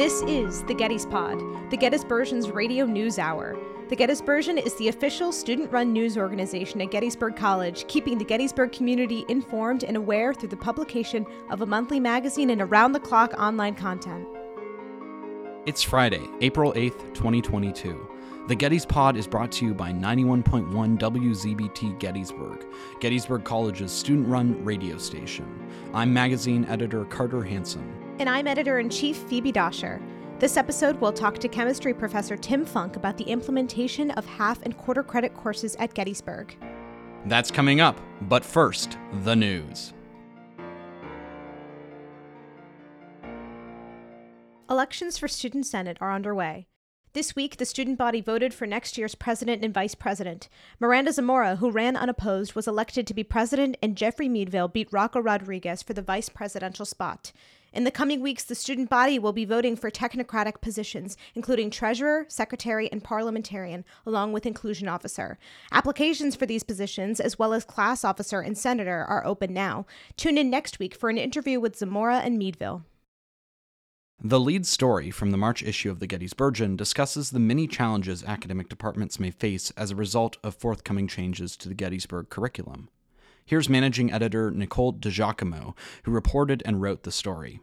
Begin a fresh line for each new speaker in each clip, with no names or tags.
This is the Gettysπod, the Gettysburgian's radio news hour. The Gettysburgian is the official student run news organization at Gettysburg College, keeping the Gettysburg community informed and aware through the publication of a monthly magazine and around the clock online content.
It's Friday, April 8th, 2022. The Gettysπod is brought to you by 91.1 WZBT Gettysburg, Gettysburg College's student run radio station. I'm magazine editor Carter Hanson.
And I'm editor in chief Phoebe Doscher. This episode, we'll talk to chemistry professor Tim Funk about the implementation of half and quarter credit courses at Gettysburg.
That's coming up, but first, the news.
Elections for Student Senate are underway. This week, the student body voted for next year's president and vice president. Miranda Zamora, who ran unopposed, was elected to be president, and Jeffrey Meadville beat Rocco Rodriguez for the vice presidential spot. In the coming weeks, the student body will be voting for technocratic positions, including treasurer, secretary, and parliamentarian, along with inclusion officer. Applications for these positions, as well as class officer and senator, are open now. Tune in next week for an interview with Zamora and Meadville.
The lead story from the March issue of the Gettysburgian discusses the many challenges academic departments may face as a result of forthcoming changes to the Gettysburg curriculum. Here's managing editor Nicole DiGiacomo, who reported and wrote the story.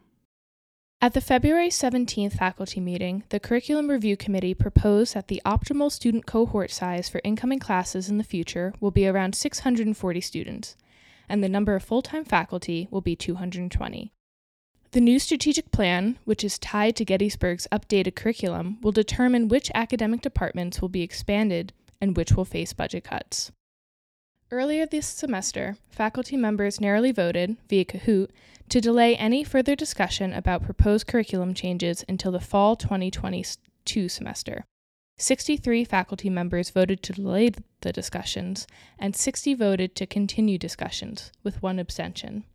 At the February 17th faculty meeting, the Curriculum Review Committee proposed that the optimal student cohort size for incoming classes in the future will be around 640 students, and the number of full time faculty will be 220. The new strategic plan, which is tied to Gettysburg's updated curriculum, will determine which academic departments will be expanded and which will face budget cuts. Earlier this semester, faculty members narrowly voted, via Kahoot, to delay any further discussion about proposed curriculum changes until the fall 2022 semester. 63 faculty members voted to delay the discussions, and 60 voted to continue discussions, with one abstention.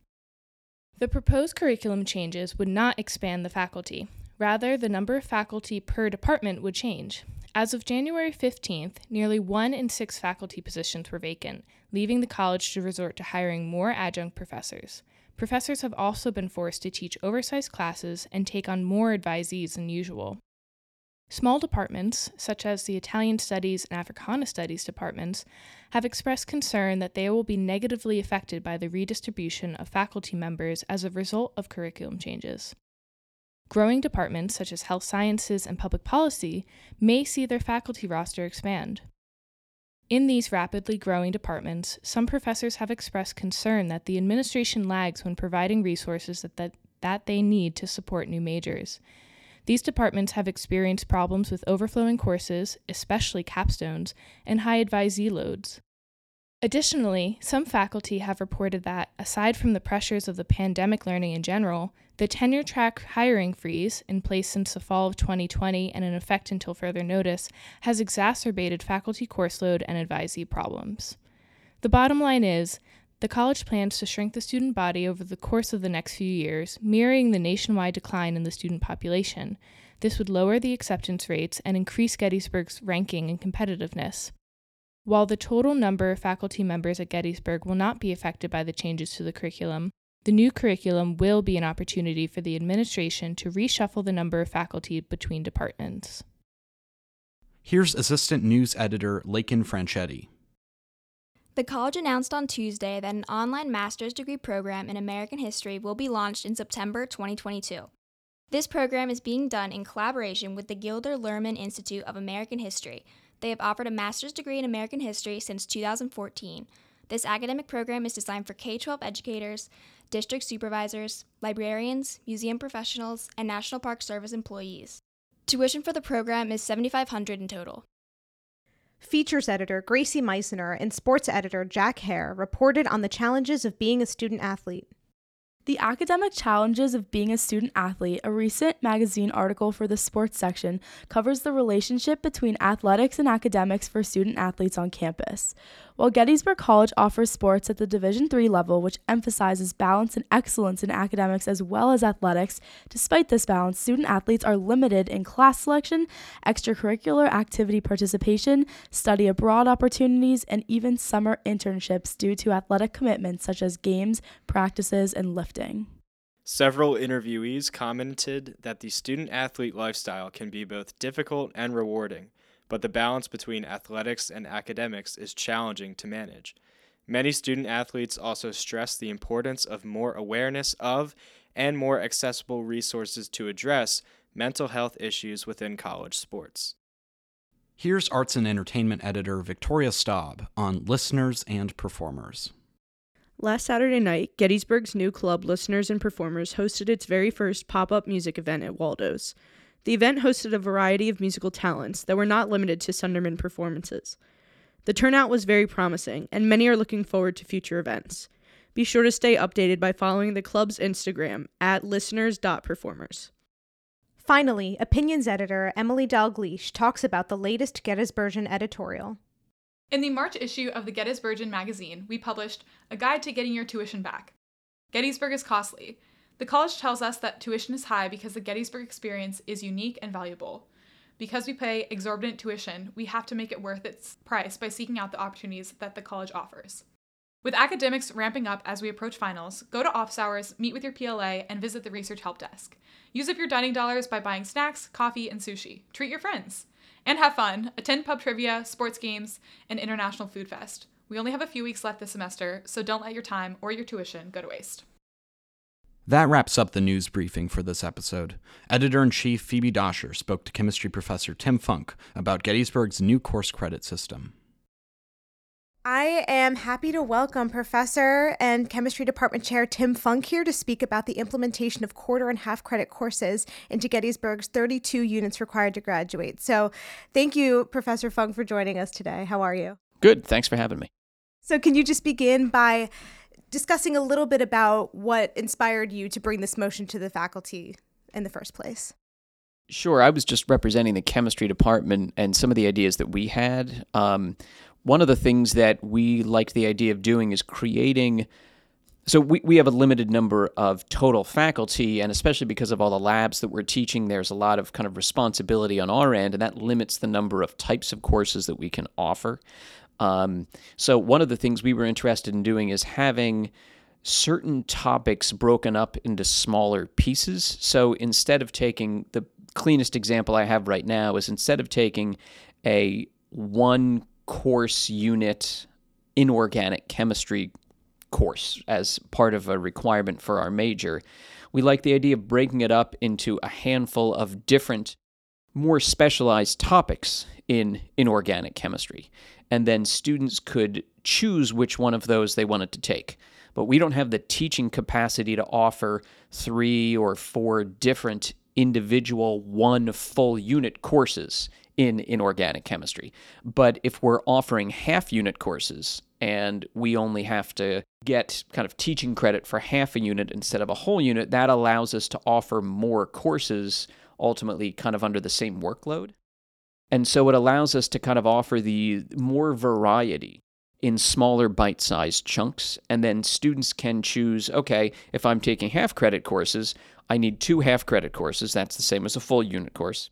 The proposed curriculum changes would not expand the faculty. Rather, the number of faculty per department would change. As of January 15th, nearly one in six faculty positions were vacant, leaving the college to resort to hiring more adjunct professors. Professors have also been forced to teach oversized classes and take on more advisees than usual. Small departments, such as the Italian Studies and Africana Studies departments, have expressed concern that they will be negatively affected by the redistribution of faculty members as a result of curriculum changes. Growing departments, such as health sciences and public policy, may see their faculty roster expand. In these rapidly growing departments, some professors have expressed concern that the administration lags when providing resources that, that, that they need to support new majors these departments have experienced problems with overflowing courses, especially capstones, and high advisee loads. Additionally, some faculty have reported that, aside from the pressures of the pandemic learning in general, the tenure track hiring freeze, in place since the fall of 2020 and in effect until further notice, has exacerbated faculty course load and advisee problems. The bottom line is the college plans to shrink the student body over the course of the next few years, mirroring the nationwide decline in the student population. This would lower the acceptance rates and increase Gettysburg's ranking and competitiveness. While the total number of faculty members at Gettysburg will not be affected by the changes to the curriculum, the new curriculum will be an opportunity for the administration to reshuffle the number of faculty between departments.
Here's Assistant News Editor Lakin Franchetti.
The college announced on Tuesday that an online master's degree program in American history will be launched in September 2022. This program is being done in collaboration with the Gilder Lehrman Institute of American History. They have offered a master's degree in American history since 2014. This academic program is designed for K 12 educators, district supervisors, librarians, museum professionals, and National Park Service employees. Tuition for the program is $7,500 in total.
Features editor Gracie Meissner and sports editor Jack Hare reported on the challenges of being a student athlete.
The Academic Challenges of Being a Student Athlete, a recent magazine article for the sports section, covers the relationship between athletics and academics for student athletes on campus. While Gettysburg College offers sports at the Division III level, which emphasizes balance and excellence in academics as well as athletics, despite this balance, student athletes are limited in class selection, extracurricular activity participation, study abroad opportunities, and even summer internships due to athletic commitments such as games, practices, and lifting.
Several interviewees commented that the student athlete lifestyle can be both difficult and rewarding, but the balance between athletics and academics is challenging to manage. Many student athletes also stress the importance of more awareness of and more accessible resources to address mental health issues within college sports.
Here's arts and entertainment editor Victoria Staub on listeners and performers.
Last Saturday night, Gettysburg's new club Listeners and Performers hosted its very first pop up music event at Waldo's. The event hosted a variety of musical talents that were not limited to Sunderman performances. The turnout was very promising, and many are looking forward to future events. Be sure to stay updated by following the club's Instagram at listeners.performers.
Finally, opinions editor Emily Dalgleish talks about the latest Gettysburgian editorial.
In the March issue of the Gettysburgian magazine, we published A Guide to Getting Your Tuition Back. Gettysburg is costly. The college tells us that tuition is high because the Gettysburg experience is unique and valuable. Because we pay exorbitant tuition, we have to make it worth its price by seeking out the opportunities that the college offers. With academics ramping up as we approach finals, go to office hours, meet with your PLA, and visit the research help desk. Use up your dining dollars by buying snacks, coffee, and sushi. Treat your friends and have fun. Attend pub trivia, sports games, and International Food Fest. We only have a few weeks left this semester, so don't let your time or your tuition go to waste.
That wraps up the news briefing for this episode. Editor in chief Phoebe Doscher spoke to chemistry professor Tim Funk about Gettysburg's new course credit system.
I am happy to welcome Professor and Chemistry Department Chair Tim Funk here to speak about the implementation of quarter and half credit courses into Gettysburg's 32 units required to graduate. So, thank you, Professor Funk, for joining us today. How are you?
Good. Thanks for having me.
So, can you just begin by discussing a little bit about what inspired you to bring this motion to the faculty in the first place?
Sure. I was just representing the chemistry department and some of the ideas that we had. Um, one of the things that we liked the idea of doing is creating so we, we have a limited number of total faculty and especially because of all the labs that we're teaching there's a lot of kind of responsibility on our end and that limits the number of types of courses that we can offer. Um, so one of the things we were interested in doing is having certain topics broken up into smaller pieces. So instead of taking the cleanest example i have right now is instead of taking a one course unit inorganic chemistry course as part of a requirement for our major. We like the idea of breaking it up into a handful of different, more specialized topics in inorganic chemistry. And then students could choose which one of those they wanted to take. But we don't have the teaching capacity to offer three or four different individual one full unit courses in inorganic chemistry. But if we're offering half unit courses and we only have to get kind of teaching credit for half a unit instead of a whole unit, that allows us to offer more courses ultimately kind of under the same workload. And so it allows us to kind of offer the more variety in smaller bite sized chunks. And then students can choose okay, if I'm taking half credit courses, I need two half credit courses. That's the same as a full unit course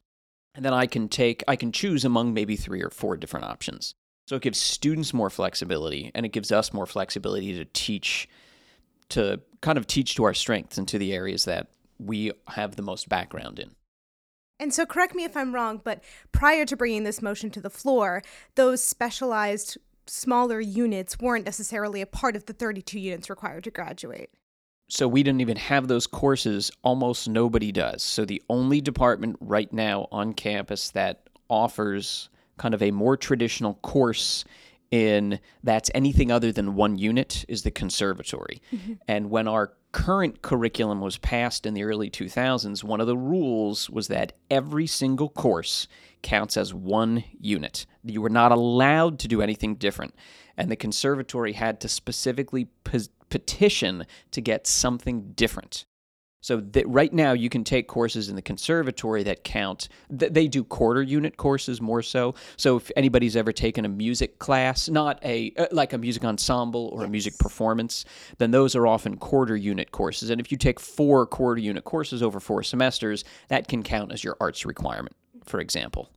and then I can take I can choose among maybe three or four different options. So it gives students more flexibility and it gives us more flexibility to teach to kind of teach to our strengths and to the areas that we have the most background in.
And so correct me if I'm wrong, but prior to bringing this motion to the floor, those specialized smaller units weren't necessarily a part of the 32 units required to graduate
so we didn't even have those courses. Almost nobody does. So the only department right now on campus that offers kind of a more traditional course in that's anything other than one unit is the conservatory. Mm-hmm. And when our current curriculum was passed in the early 2000s, one of the rules was that every single course counts as one unit. You were not allowed to do anything different. And the conservatory had to specifically pos- petition to get something different. So that right now you can take courses in the conservatory that count. They do quarter unit courses more so. So if anybody's ever taken a music class, not a uh, like a music ensemble or yes. a music performance, then those are often quarter unit courses. And if you take four quarter unit courses over four semesters, that can count as your arts requirement, for example.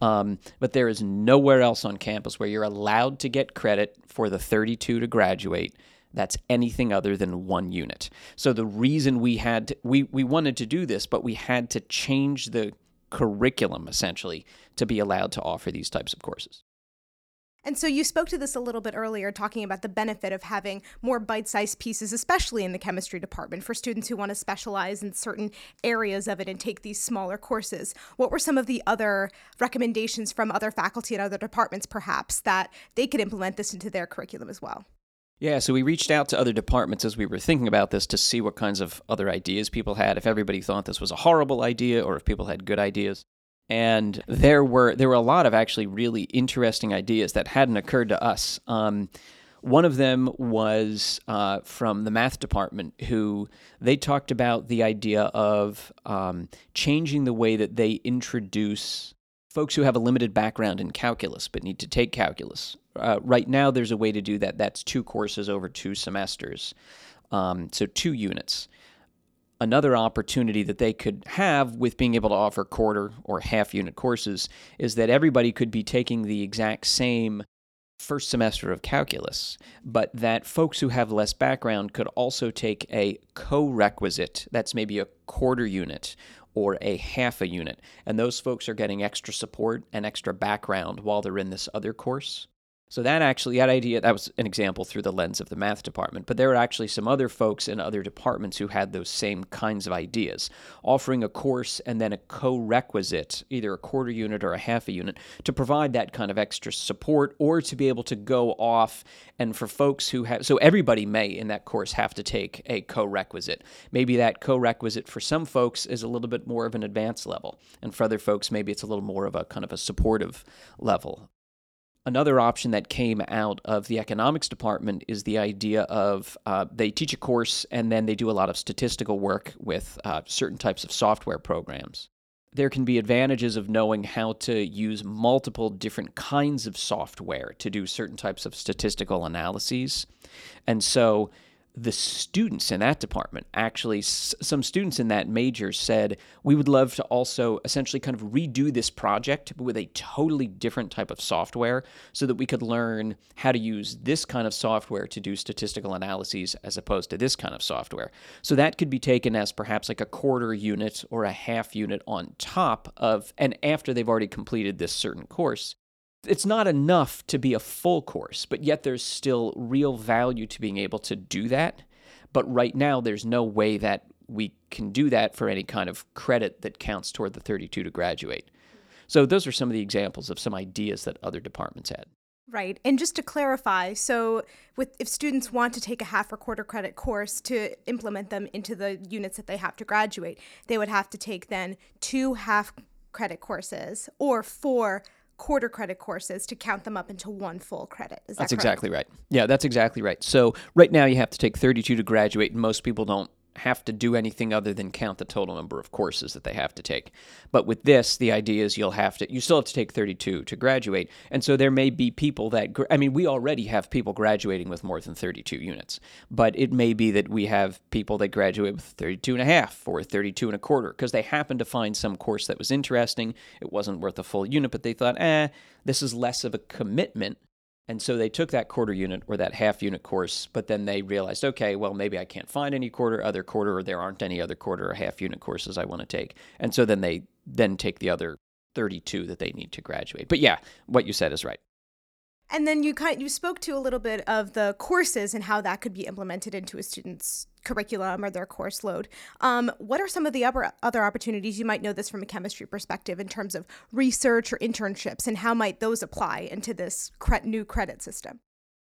Um, but there is nowhere else on campus where you're allowed to get credit for the 32 to graduate that's anything other than one unit. So the reason we had to, we we wanted to do this, but we had to change the curriculum essentially to be allowed to offer these types of courses.
And so you spoke to this a little bit earlier, talking about the benefit of having more bite sized pieces, especially in the chemistry department, for students who want to specialize in certain areas of it and take these smaller courses. What were some of the other recommendations from other faculty and other departments, perhaps, that they could implement this into their curriculum as well?
Yeah, so we reached out to other departments as we were thinking about this to see what kinds of other ideas people had, if everybody thought this was a horrible idea or if people had good ideas and there were there were a lot of actually really interesting ideas that hadn't occurred to us. Um, one of them was uh, from the math department, who they talked about the idea of um, changing the way that they introduce folks who have a limited background in calculus but need to take calculus. Uh, right now, there's a way to do that. That's two courses over two semesters, um, so two units another opportunity that they could have with being able to offer quarter or half unit courses is that everybody could be taking the exact same first semester of calculus, but that folks who have less background could also take a co-requisite, that's maybe a quarter unit or a half a unit, and those folks are getting extra support and extra background while they're in this other course. So that actually, that idea, that was an example through the lens of the math department. But there were actually some other folks in other departments who had those same kinds of ideas, offering a course and then a co-requisite, either a quarter unit or a half a unit, to provide that kind of extra support or to be able to go off. And for folks who have, so everybody may in that course have to take a co-requisite. Maybe that co-requisite for some folks is a little bit more of an advanced level, and for other folks, maybe it's a little more of a kind of a supportive level. Another option that came out of the economics department is the idea of uh, they teach a course and then they do a lot of statistical work with uh, certain types of software programs. There can be advantages of knowing how to use multiple different kinds of software to do certain types of statistical analyses. And so the students in that department. Actually some students in that major said we would love to also essentially kind of redo this project with a totally different type of software so that we could learn how to use this kind of software to do statistical analyses as opposed to this kind of software. So that could be taken as perhaps like a quarter unit or a half unit on top of and after they've already completed this certain course it's not enough to be a full course, but yet there's still real value to being able to do that. But right now, there's no way that we can do that for any kind of credit that counts toward the 32 to graduate. So, those are some of the examples of some ideas that other departments had.
Right. And just to clarify, so with if students want to take a half or quarter credit course to implement them into the units that they have to graduate, they would have to take then two half credit courses or four quarter credit courses to count them up into one full credit. Is that
That's
correct?
exactly right. Yeah, that's exactly right. So right now you have to take 32 to graduate, and most people don't have to do anything other than count the total number of courses that they have to take. But with this, the idea is you'll have to you still have to take 32 to graduate. And so there may be people that I mean we already have people graduating with more than 32 units. But it may be that we have people that graduate with 32 and a half or 32 and a quarter because they happen to find some course that was interesting. It wasn't worth a full unit, but they thought, "Eh, this is less of a commitment." And so they took that quarter unit or that half unit course, but then they realized, okay, well, maybe I can't find any quarter, other quarter, or there aren't any other quarter or half unit courses I want to take. And so then they then take the other 32 that they need to graduate. But yeah, what you said is right.
And then you kind you spoke to a little bit of the courses and how that could be implemented into a student's curriculum or their course load. Um, what are some of the other other opportunities you might know this from a chemistry perspective in terms of research or internships, and how might those apply into this cre- new credit system?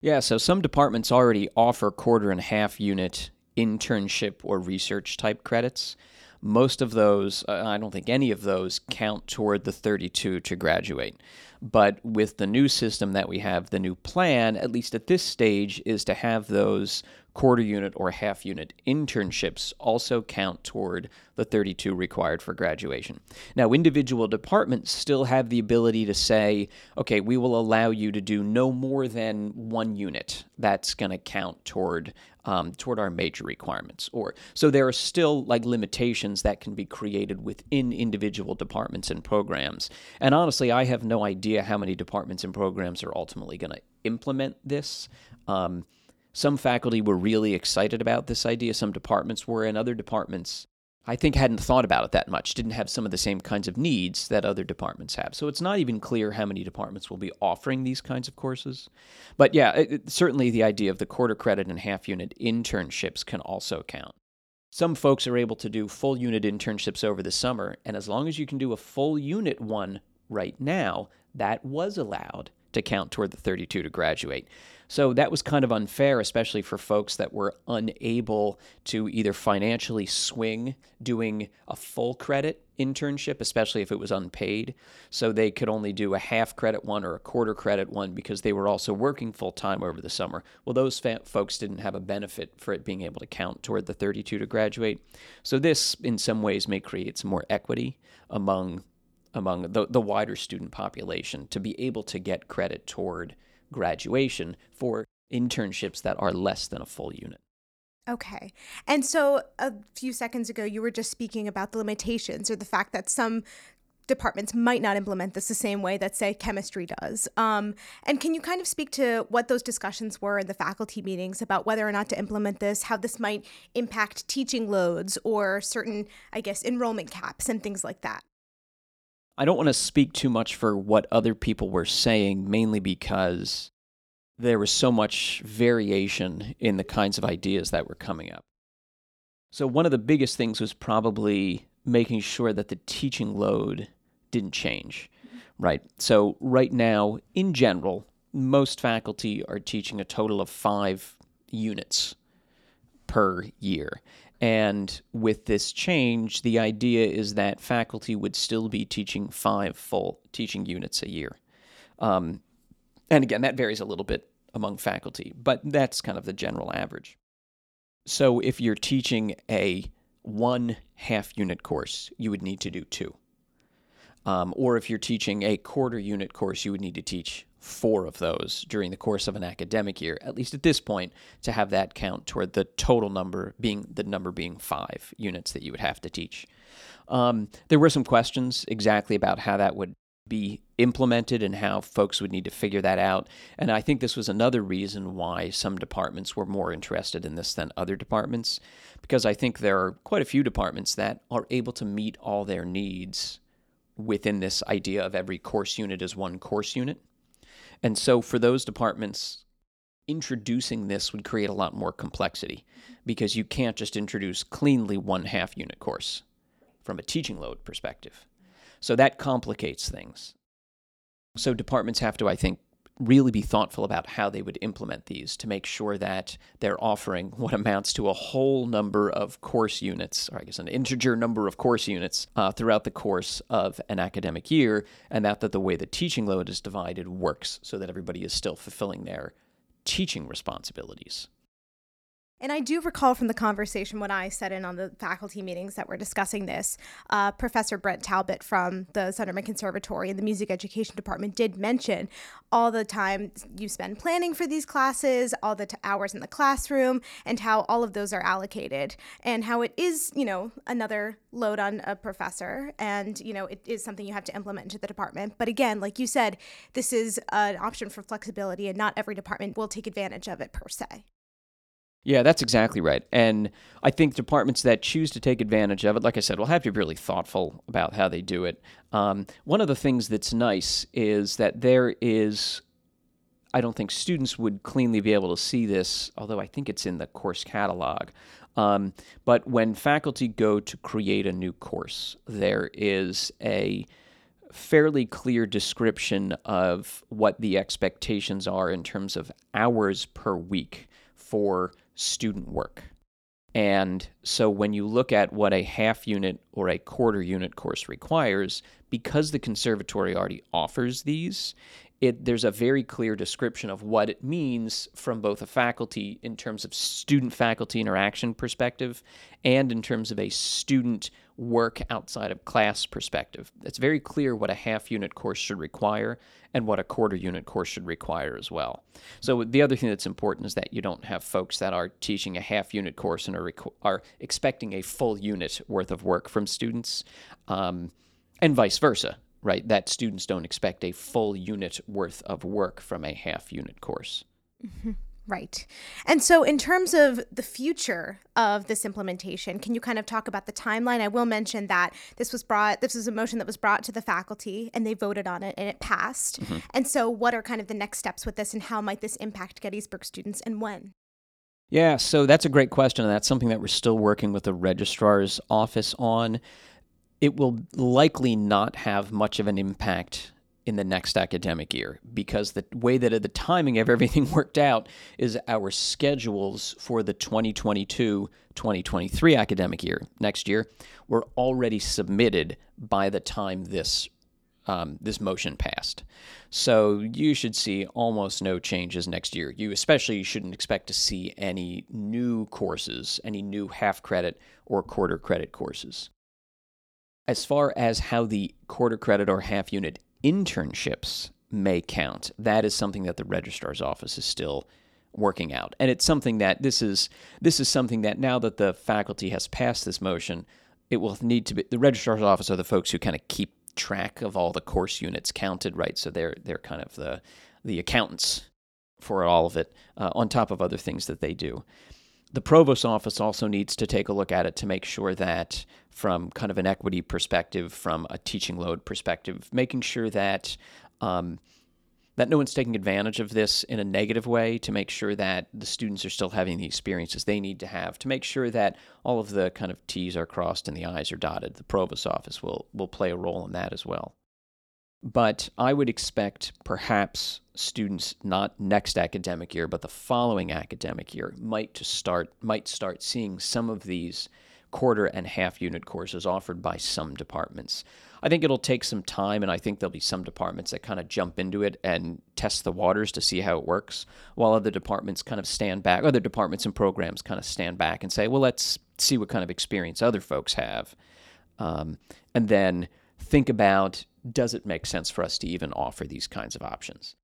Yeah, so some departments already offer quarter and half unit internship or research type credits. Most of those, uh, I don't think any of those count toward the 32 to graduate. But with the new system that we have, the new plan, at least at this stage, is to have those quarter unit or half unit internships also count toward the 32 required for graduation. Now, individual departments still have the ability to say, okay, we will allow you to do no more than one unit. That's going to count toward um, toward our major requirements. Or so there are still like limitations that can be created within individual departments and programs. And honestly, I have no idea how many departments and programs are ultimately going to implement this. Um, some faculty were really excited about this idea, some departments were, and other departments I think hadn't thought about it that much, didn't have some of the same kinds of needs that other departments have. So it's not even clear how many departments will be offering these kinds of courses. But yeah, it, certainly the idea of the quarter credit and half unit internships can also count. Some folks are able to do full unit internships over the summer, and as long as you can do a full unit one right now, that was allowed to count toward the 32 to graduate. So that was kind of unfair, especially for folks that were unable to either financially swing doing a full credit internship, especially if it was unpaid. So they could only do a half credit one or a quarter credit one because they were also working full time over the summer. Well, those fa- folks didn't have a benefit for it being able to count toward the 32 to graduate. So this, in some ways, may create some more equity among among the, the wider student population to be able to get credit toward graduation for internships that are less than a full unit.
Okay. And so a few seconds ago, you were just speaking about the limitations or the fact that some departments might not implement this the same way that, say, chemistry does. Um, and can you kind of speak to what those discussions were in the faculty meetings about whether or not to implement this, how this might impact teaching loads or certain, I guess, enrollment caps and things like that?
I don't want to speak too much for what other people were saying, mainly because there was so much variation in the kinds of ideas that were coming up. So, one of the biggest things was probably making sure that the teaching load didn't change, mm-hmm. right? So, right now, in general, most faculty are teaching a total of five units per year. And with this change, the idea is that faculty would still be teaching five full teaching units a year. Um, and again, that varies a little bit among faculty, but that's kind of the general average. So if you're teaching a one half unit course, you would need to do two. Um, or if you're teaching a quarter unit course, you would need to teach four of those during the course of an academic year, at least at this point, to have that count toward the total number being the number being five units that you would have to teach. Um, there were some questions exactly about how that would be implemented and how folks would need to figure that out. And I think this was another reason why some departments were more interested in this than other departments, because I think there are quite a few departments that are able to meet all their needs within this idea of every course unit as one course unit. And so for those departments, introducing this would create a lot more complexity because you can't just introduce cleanly one half unit course from a teaching load perspective. So that complicates things. So departments have to, I think, really be thoughtful about how they would implement these to make sure that they're offering what amounts to a whole number of course units, or I guess an integer number of course units uh, throughout the course of an academic year, and that, that the way the teaching load is divided works so that everybody is still fulfilling their teaching responsibilities.
And I do recall from the conversation when I sat in on the faculty meetings that were discussing this, uh, Professor Brent Talbot from the Sunderman Conservatory and the Music Education Department did mention all the time you spend planning for these classes, all the t- hours in the classroom, and how all of those are allocated, and how it is, you know, another load on a professor, and, you know, it is something you have to implement into the department. But again, like you said, this is an option for flexibility, and not every department will take advantage of it per se.
Yeah, that's exactly right. And I think departments that choose to take advantage of it, like I said, will have to be really thoughtful about how they do it. Um, one of the things that's nice is that there is, I don't think students would cleanly be able to see this, although I think it's in the course catalog. Um, but when faculty go to create a new course, there is a fairly clear description of what the expectations are in terms of hours per week for student work. And so when you look at what a half unit or a quarter unit course requires, because the conservatory already offers these, it, there's a very clear description of what it means from both a faculty in terms of student faculty interaction perspective and in terms of a student work outside of class perspective. It's very clear what a half unit course should require and what a quarter unit course should require as well. So the other thing that's important is that you don't have folks that are teaching a half unit course and are, requ- are expecting a full unit worth of work from students, um, and vice versa right? That students don't expect a full unit worth of work from a half unit course.
Mm-hmm. Right. And so, in terms of the future of this implementation, can you kind of talk about the timeline? I will mention that this was brought, this was a motion that was brought to the faculty and they voted on it and it passed. Mm-hmm. And so, what are kind of the next steps with this and how might this impact Gettysburg students and when?
Yeah, so that's a great question. And that's something that we're still working with the registrar's office on. It will likely not have much of an impact in the next academic year because the way that the timing of everything worked out is our schedules for the 2022-2023 academic year next year were already submitted by the time this um, this motion passed. So you should see almost no changes next year. You especially shouldn't expect to see any new courses, any new half credit or quarter credit courses. As far as how the quarter credit or half unit internships may count. That is something that the registrar's office is still working out. And it's something that this is this is something that now that the faculty has passed this motion, it will need to be the registrar's office are the folks who kind of keep track of all the course units counted, right? So they're they're kind of the the accountants for all of it, uh, on top of other things that they do the provost office also needs to take a look at it to make sure that, from kind of an equity perspective, from a teaching load perspective, making sure that um, that no one's taking advantage of this in a negative way to make sure that the students are still having the experiences they need to have to make sure that all of the kind of T's are crossed and the I's are dotted. The provost office will will play a role in that as well. But I would expect perhaps students not next academic year, but the following academic year might to start might start seeing some of these quarter and half unit courses offered by some departments. I think it'll take some time, and I think there'll be some departments that kind of jump into it and test the waters to see how it works, while other departments kind of stand back, other departments and programs kind of stand back and say, well, let's see what kind of experience other folks have. Um, and then think about does it make sense for us to even offer these kinds of options?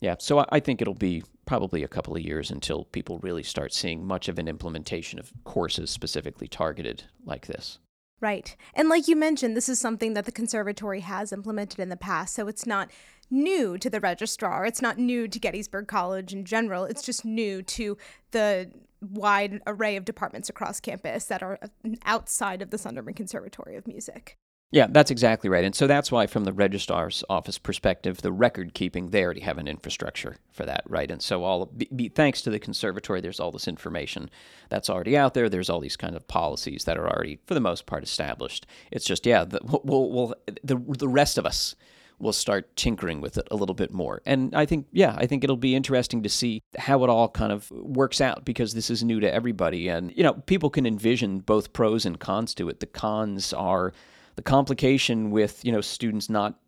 Yeah, so I think it'll be probably a couple of years until people really start seeing much of an implementation of courses specifically targeted like this.
Right. And like you mentioned, this is something that the conservatory has implemented in the past. So it's not new to the registrar. It's not new to Gettysburg College in general. It's just new to the wide array of departments across campus that are outside of the Sunderman Conservatory of Music.
Yeah, that's exactly right. And so that's why, from the registrar's office perspective, the record keeping, they already have an infrastructure for that, right? And so, all be, be, thanks to the conservatory, there's all this information that's already out there. There's all these kind of policies that are already, for the most part, established. It's just, yeah, the, we'll, we'll, the, the rest of us will start tinkering with it a little bit more. And I think, yeah, I think it'll be interesting to see how it all kind of works out because this is new to everybody. And, you know, people can envision both pros and cons to it. The cons are, the complication with you know students not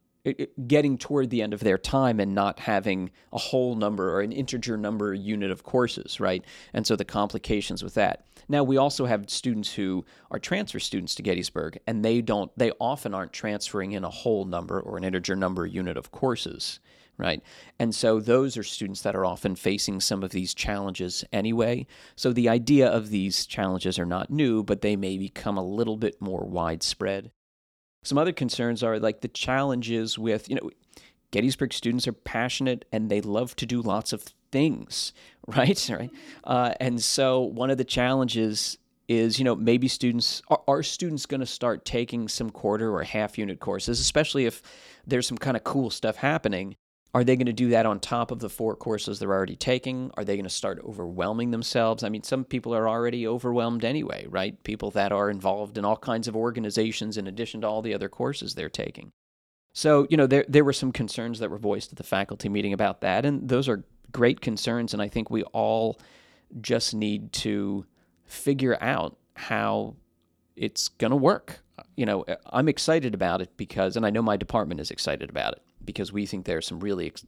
getting toward the end of their time and not having a whole number or an integer number unit of courses, right? And so the complications with that. Now we also have students who are transfer students to Gettysburg and they don't they often aren't transferring in a whole number or an integer number unit of courses, right? And so those are students that are often facing some of these challenges anyway. So the idea of these challenges are not new, but they may become a little bit more widespread. Some other concerns are like the challenges with, you know, Gettysburg students are passionate and they love to do lots of things, right? right? Uh, and so one of the challenges is, you know, maybe students are, are students going to start taking some quarter or half unit courses, especially if there's some kind of cool stuff happening. Are they going to do that on top of the four courses they're already taking? Are they going to start overwhelming themselves? I mean, some people are already overwhelmed anyway, right? People that are involved in all kinds of organizations in addition to all the other courses they're taking. So, you know, there there were some concerns that were voiced at the faculty meeting about that, and those are great concerns and I think we all just need to figure out how it's going to work. You know, I'm excited about it because and I know my department is excited about it because we think there are some really ex-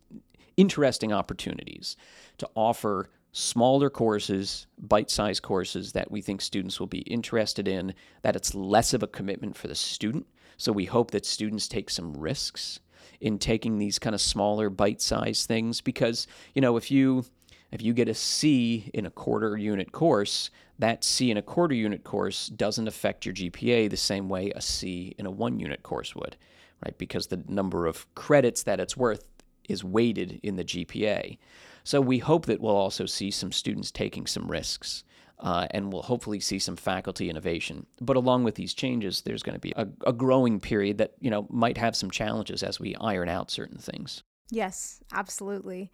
interesting opportunities to offer smaller courses, bite sized courses that we think students will be interested in, that it's less of a commitment for the student. So we hope that students take some risks in taking these kind of smaller bite sized things because, you know, if you if you get a C in a quarter unit course, that C in a quarter unit course doesn't affect your GPA the same way a C in a one unit course would right? Because the number of credits that it's worth is weighted in the GPA. So we hope that we'll also see some students taking some risks. Uh, and we'll hopefully see some faculty innovation. But along with these changes, there's going to be a, a growing period that you know might have some challenges as we iron out certain things.
Yes, absolutely.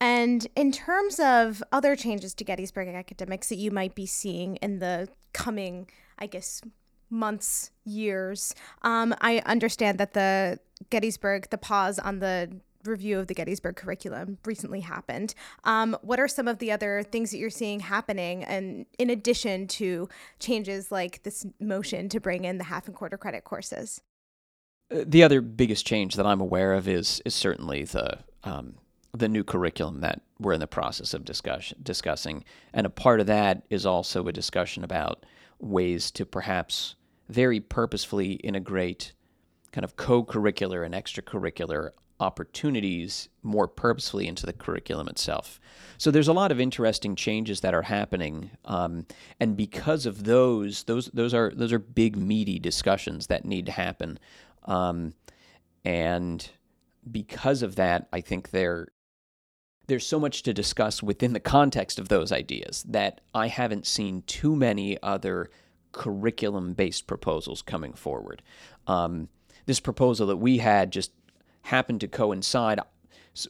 And in terms of other changes to Gettysburg academics that you might be seeing in the coming, I guess, months, years, um, I understand that the Gettysburg, the pause on the review of the Gettysburg curriculum recently happened. Um, what are some of the other things that you're seeing happening, and in addition to changes like this motion to bring in the half and quarter credit courses?
Uh, the other biggest change that I'm aware of is is certainly the um, the new curriculum that we're in the process of discuss- discussing, and a part of that is also a discussion about ways to perhaps very purposefully integrate kind of co-curricular and extracurricular opportunities more purposefully into the curriculum itself. So there's a lot of interesting changes that are happening, um, and because of those, those those are those are big meaty discussions that need to happen, um, and because of that, I think there there's so much to discuss within the context of those ideas that I haven't seen too many other curriculum based proposals coming forward. Um, this proposal that we had just happened to coincide.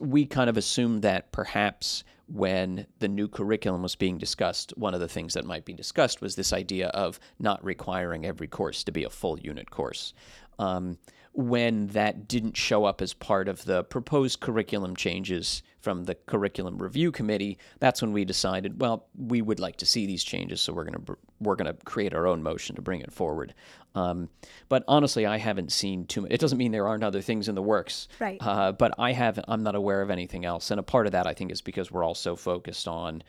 We kind of assumed that perhaps when the new curriculum was being discussed, one of the things that might be discussed was this idea of not requiring every course to be a full unit course. Um, when that didn't show up as part of the proposed curriculum changes from the curriculum review committee, that's when we decided, well, we would like to see these changes, so we're going to we're going to create our own motion to bring it forward. Um, but honestly, I haven't seen too much. It doesn't mean there aren't other things in the works,
right?
Uh, but I haven't. I'm not aware of anything else, and a part of that I think is because we're all so focused on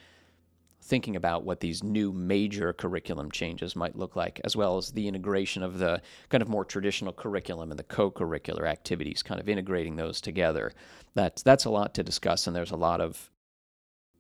thinking about what these new major curriculum changes might look like, as well as the integration of the kind of more traditional curriculum and the co-curricular activities, kind of integrating those together. That's that's a lot to discuss, and there's a lot of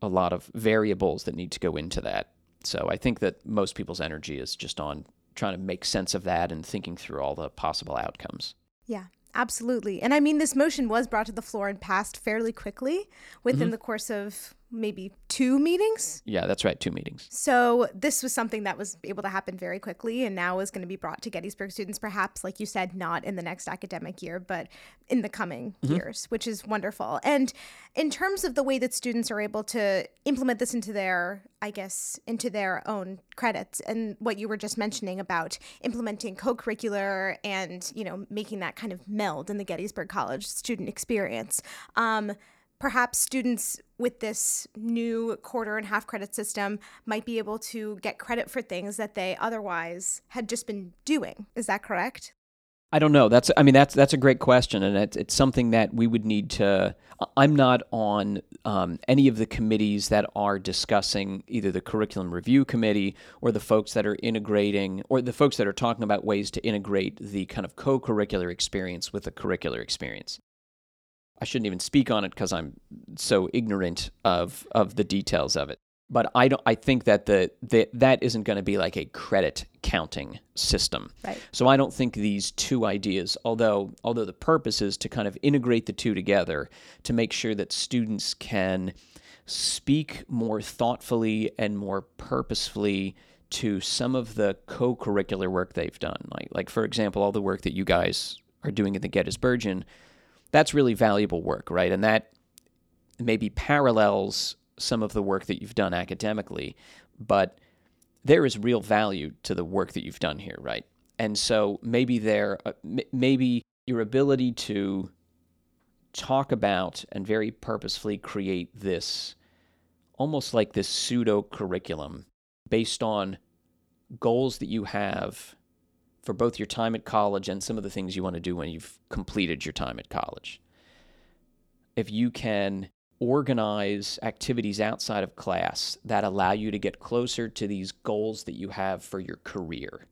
a lot of variables that need to go into that. So I think that most people's energy is just on trying to make sense of that and thinking through all the possible outcomes.
Yeah, absolutely. And I mean, this motion was brought to the floor and passed fairly quickly within mm-hmm. the course of maybe two meetings.
Yeah, that's right, two meetings.
So this was something that was able to happen very quickly and now is going to be brought to Gettysburg students, perhaps, like you said, not in the next academic year, but in the coming mm-hmm. years, which is wonderful. And in terms of the way that students are able to implement this into their, I guess, into their own credits and what you were just mentioning about implementing co-curricular and, you know, making that kind of meld in the Gettysburg College student experience. Um, perhaps students with this new quarter and half credit system might be able to get credit for things that they otherwise had just been doing. Is that correct?
I don't know. That's I mean that's that's a great question, and it's, it's something that we would need to. I'm not on um, any of the committees that are discussing either the curriculum review committee or the folks that are integrating or the folks that are talking about ways to integrate the kind of co-curricular experience with the curricular experience. I shouldn't even speak on it because I'm so ignorant of of the details of it. But I don't. I think that the, the that isn't going to be like a credit counting system.
Right.
So I don't think these two ideas, although although the purpose is to kind of integrate the two together to make sure that students can speak more thoughtfully and more purposefully to some of the co-curricular work they've done. Like like for example, all the work that you guys are doing at the Gettysburgian that's really valuable work, right? And that maybe parallels some of the work that you've done academically, but there is real value to the work that you've done here, right? And so maybe there, uh, maybe your ability to talk about and very purposefully create this almost like this pseudo curriculum based on goals that you have for both your time at college and some of the things you want to do when you've completed your time at college. If you can organize activities outside of class that allow you to get closer to these goals that you have for your career,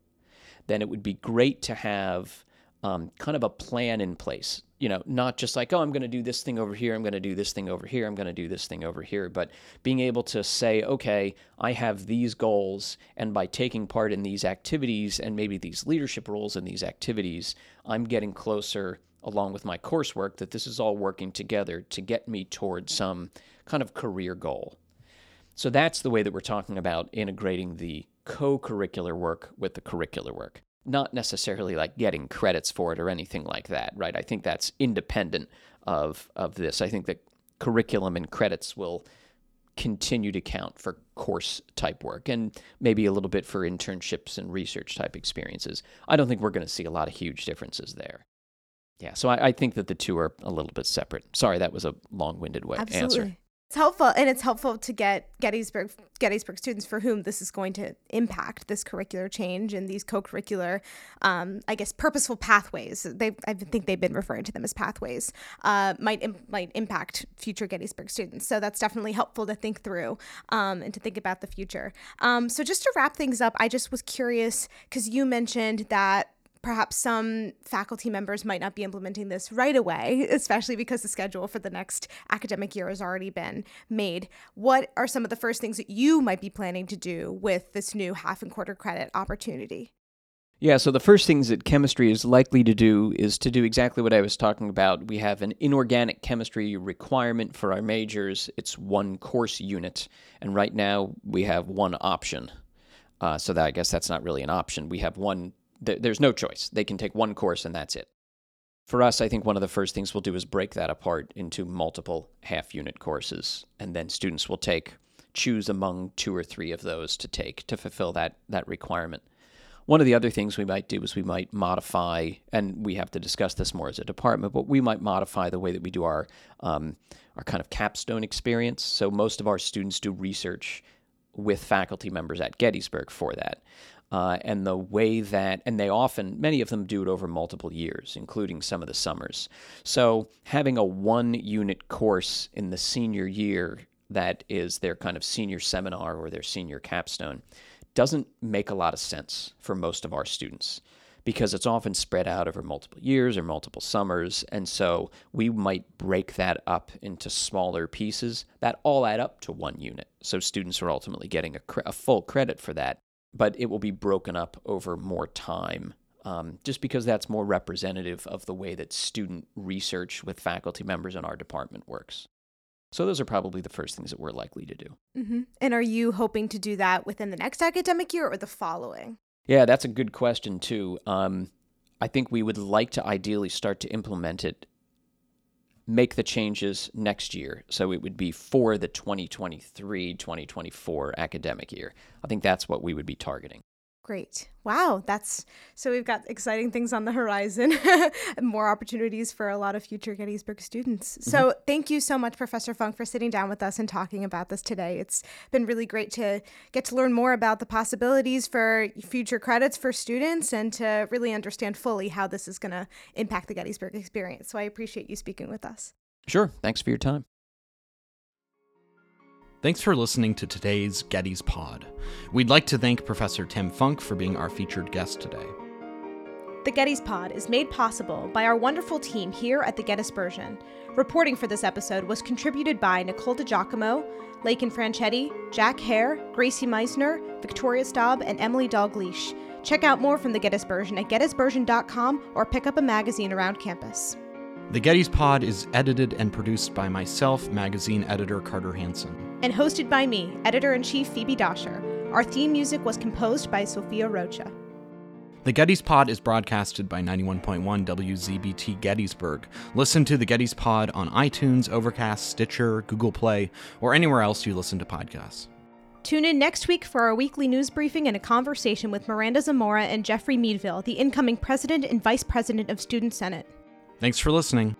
then it would be great to have um, kind of a plan in place. You know, not just like, oh, I'm going to do this thing over here, I'm going to do this thing over here, I'm going to do this thing over here, but being able to say, okay, I have these goals, and by taking part in these activities and maybe these leadership roles in these activities, I'm getting closer along with my coursework that this is all working together to get me towards some kind of career goal. So that's the way that we're talking about integrating the co curricular work with the curricular work not necessarily like getting credits for it or anything like that, right? I think that's independent of of this. I think that curriculum and credits will continue to count for course type work and maybe a little bit for internships and research type experiences. I don't think we're going to see a lot of huge differences there. Yeah, so I, I, think that the two are a little bit separate. Sorry, that was a long winded way
Absolutely.
answer.
It's helpful, and it's helpful to get Gettysburg Gettysburg students for whom this is going to impact this curricular change and these co-curricular, um, I guess, purposeful pathways. They, I think they've been referring to them as pathways. Uh, might Im- might impact future Gettysburg students. So that's definitely helpful to think through um, and to think about the future. Um, so just to wrap things up, I just was curious because you mentioned that perhaps some faculty members might not be implementing this right away, especially because the schedule for the next academic year has already been made. What are some of the first things that you might be planning to do with this new half and quarter credit opportunity?
Yeah, so the first things that chemistry is likely to do is to do exactly what I was talking about. We have an inorganic chemistry requirement for our majors. It's one course unit, and right now we have one option. Uh, so that I guess that's not really an option. We have one there's no choice. They can take one course and that's it. For us, I think one of the first things we'll do is break that apart into multiple half unit courses, and then students will take choose among two or three of those to take to fulfill that that requirement. One of the other things we might do is we might modify, and we have to discuss this more as a department, but we might modify the way that we do our um, our kind of capstone experience. So most of our students do research with faculty members at Gettysburg for that uh, and the way that, and they often, many of them do it over multiple years, including some of the summers. So having a one unit course in the senior year that is their kind of senior seminar or their senior capstone doesn't make a lot of sense for most of our students because it's often spread out over multiple years or multiple summers. And so we might break that up into smaller pieces that all add up to one unit. So students are ultimately getting a, cre- a full credit for that but it will be broken up over more time. Um, just because that's more representative of the way that student research with faculty members in our department works. So those are probably the first things that we're likely to do.
Mm-hmm. And are you hoping to do that within the next academic year or the following?
Yeah, that's a good question too. Um, I think we would like to ideally start to implement it make the changes next year. So it would be for the 2023 2024 academic year. I think that's what we would be targeting.
Great. Wow, that's so we've got exciting things on the horizon, more opportunities for a lot of future Gettysburg students. Mm-hmm. So, thank you so much Professor Funk for sitting down with us and talking about this today. It's been really great to get to learn more about the possibilities for future credits for students and to really understand fully how this is going to impact the Gettysburg experience. So, I appreciate you speaking with us.
Sure. Thanks for your time.
Thanks for listening to today's Getty's Pod. We'd like to thank Professor Tim Funk for being our featured guest today.
The Getty's Pod is made possible by our wonderful team here at the Gettysburgian. Reporting for this episode was contributed by Nicole DiGiacomo, Lakin Franchetti, Jack Hare, Gracie Meisner, Victoria Staub, and Emily Dalgleish. Check out more from the Gettysburgian at gettysburgian.com or pick up a magazine around campus.
The Getty's Pod is edited and produced by myself, magazine editor Carter Hanson.
And hosted by me, editor in chief Phoebe Doscher. Our theme music was composed by Sophia Rocha.
The Getty's Pod is broadcasted by 91.1 WZBT Gettysburg. Listen to the Getty's Pod on iTunes, Overcast, Stitcher, Google Play, or anywhere else you listen to podcasts.
Tune in next week for our weekly news briefing and a conversation with Miranda Zamora and Jeffrey Meadville, the incoming president and vice president of Student Senate.
Thanks for listening.